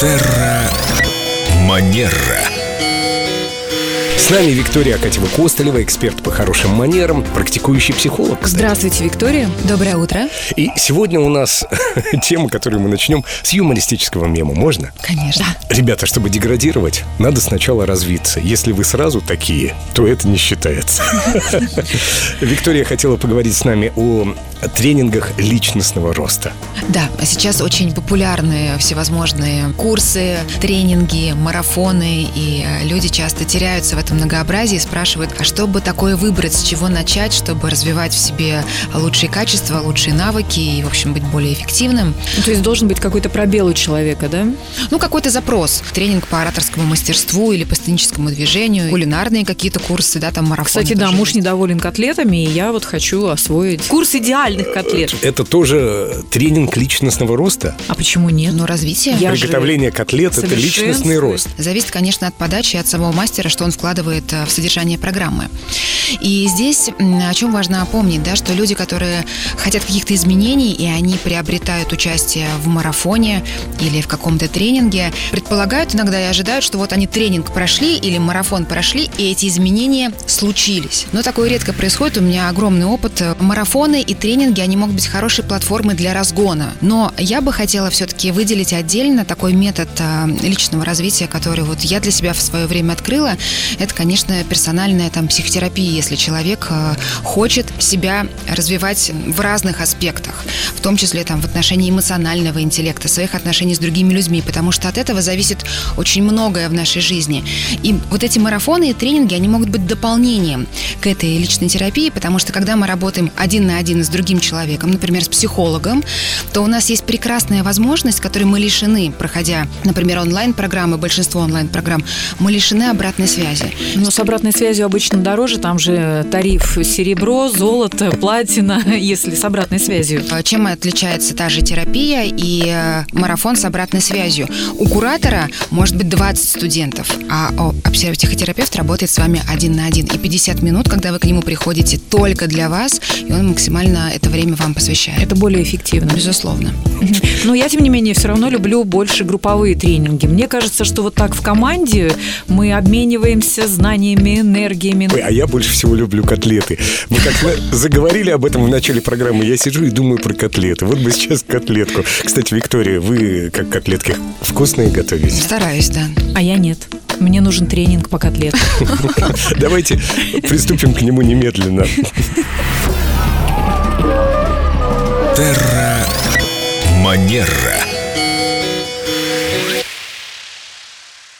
Терра Манера. С нами Виктория Акатьева-Костолева, эксперт по хорошим манерам, практикующий психолог. кстати. Здравствуйте, Виктория. Доброе утро. И сегодня у нас тема, которую мы начнем с юмористического мема. Можно? Конечно. Ребята, чтобы деградировать, надо сначала развиться. Если вы сразу такие, то это не считается. Виктория хотела поговорить с нами о тренингах личностного роста. Да, а сейчас очень популярны всевозможные курсы, тренинги, марафоны, и э, люди часто теряются в этом многообразии и спрашивают, а что бы такое выбрать, с чего начать, чтобы развивать в себе лучшие качества, лучшие навыки и, в общем, быть более эффективным. Ну, то есть должен быть какой-то пробел у человека, да? Ну, какой-то запрос. Тренинг по ораторскому мастерству или по сценическому движению, кулинарные какие-то курсы, да, там марафоны. Кстати, да, муж есть. недоволен котлетами, и я вот хочу освоить курс идеальных котлет. Это тоже тренинг личностного роста? А почему нет? Ну, развитие. Я же Приготовление котлет – это личностный рост. Зависит, конечно, от подачи и от самого мастера, что он вкладывает э, в содержание программы. И здесь о чем важно помнить, да, что люди, которые хотят каких-то изменений, и они приобретают участие в марафоне или в каком-то тренинге, предполагают иногда и ожидают, что вот они тренинг прошли или марафон прошли, и эти изменения случились. Но такое редко происходит. У меня огромный опыт. Марафоны и тренинги, они могут быть хорошей платформой для разгона. Но я бы хотела все-таки выделить отдельно такой метод а, личного развития, который вот я для себя в свое время открыла. Это, конечно, персональная там психотерапия, если человек а, хочет себя развивать в разных аспектах, в том числе там в отношении эмоционального интеллекта, своих отношений с другими людьми, потому что от этого зависит очень многое в нашей жизни. И вот эти марафоны и тренинги, они могут быть дополнением к этой личной терапии, потому что когда мы работаем один на один с другим человеком, например, с психологом, то у нас есть прекрасная возможность, которой мы лишены, проходя, например, онлайн-программы, большинство онлайн-программ, мы лишены обратной связи. Но с обратной связью обычно дороже, там же тариф серебро, золото, платина, если с обратной связью. А Чем отличается та же терапия и э, марафон с обратной связью? У куратора может быть 20 студентов, а а психотерапевт работает с вами один на один. И 50 минут, когда вы к нему приходите только для вас, и он максимально это время вам посвящает. Это более эффективно. Безусловно. Но я, тем не менее, все равно люблю больше групповые тренинги. Мне кажется, что вот так в команде мы обмениваемся знаниями, энергиями. Ой, а я больше всего люблю котлеты. Мы как заговорили об этом в начале программы, я сижу и думаю про котлеты. Вот бы сейчас котлетку. Кстати, Виктория, вы как котлетки вкусные готовите? Стараюсь, да. А я нет. Мне нужен тренинг по котлетам. Давайте приступим к нему немедленно. Терра Манера.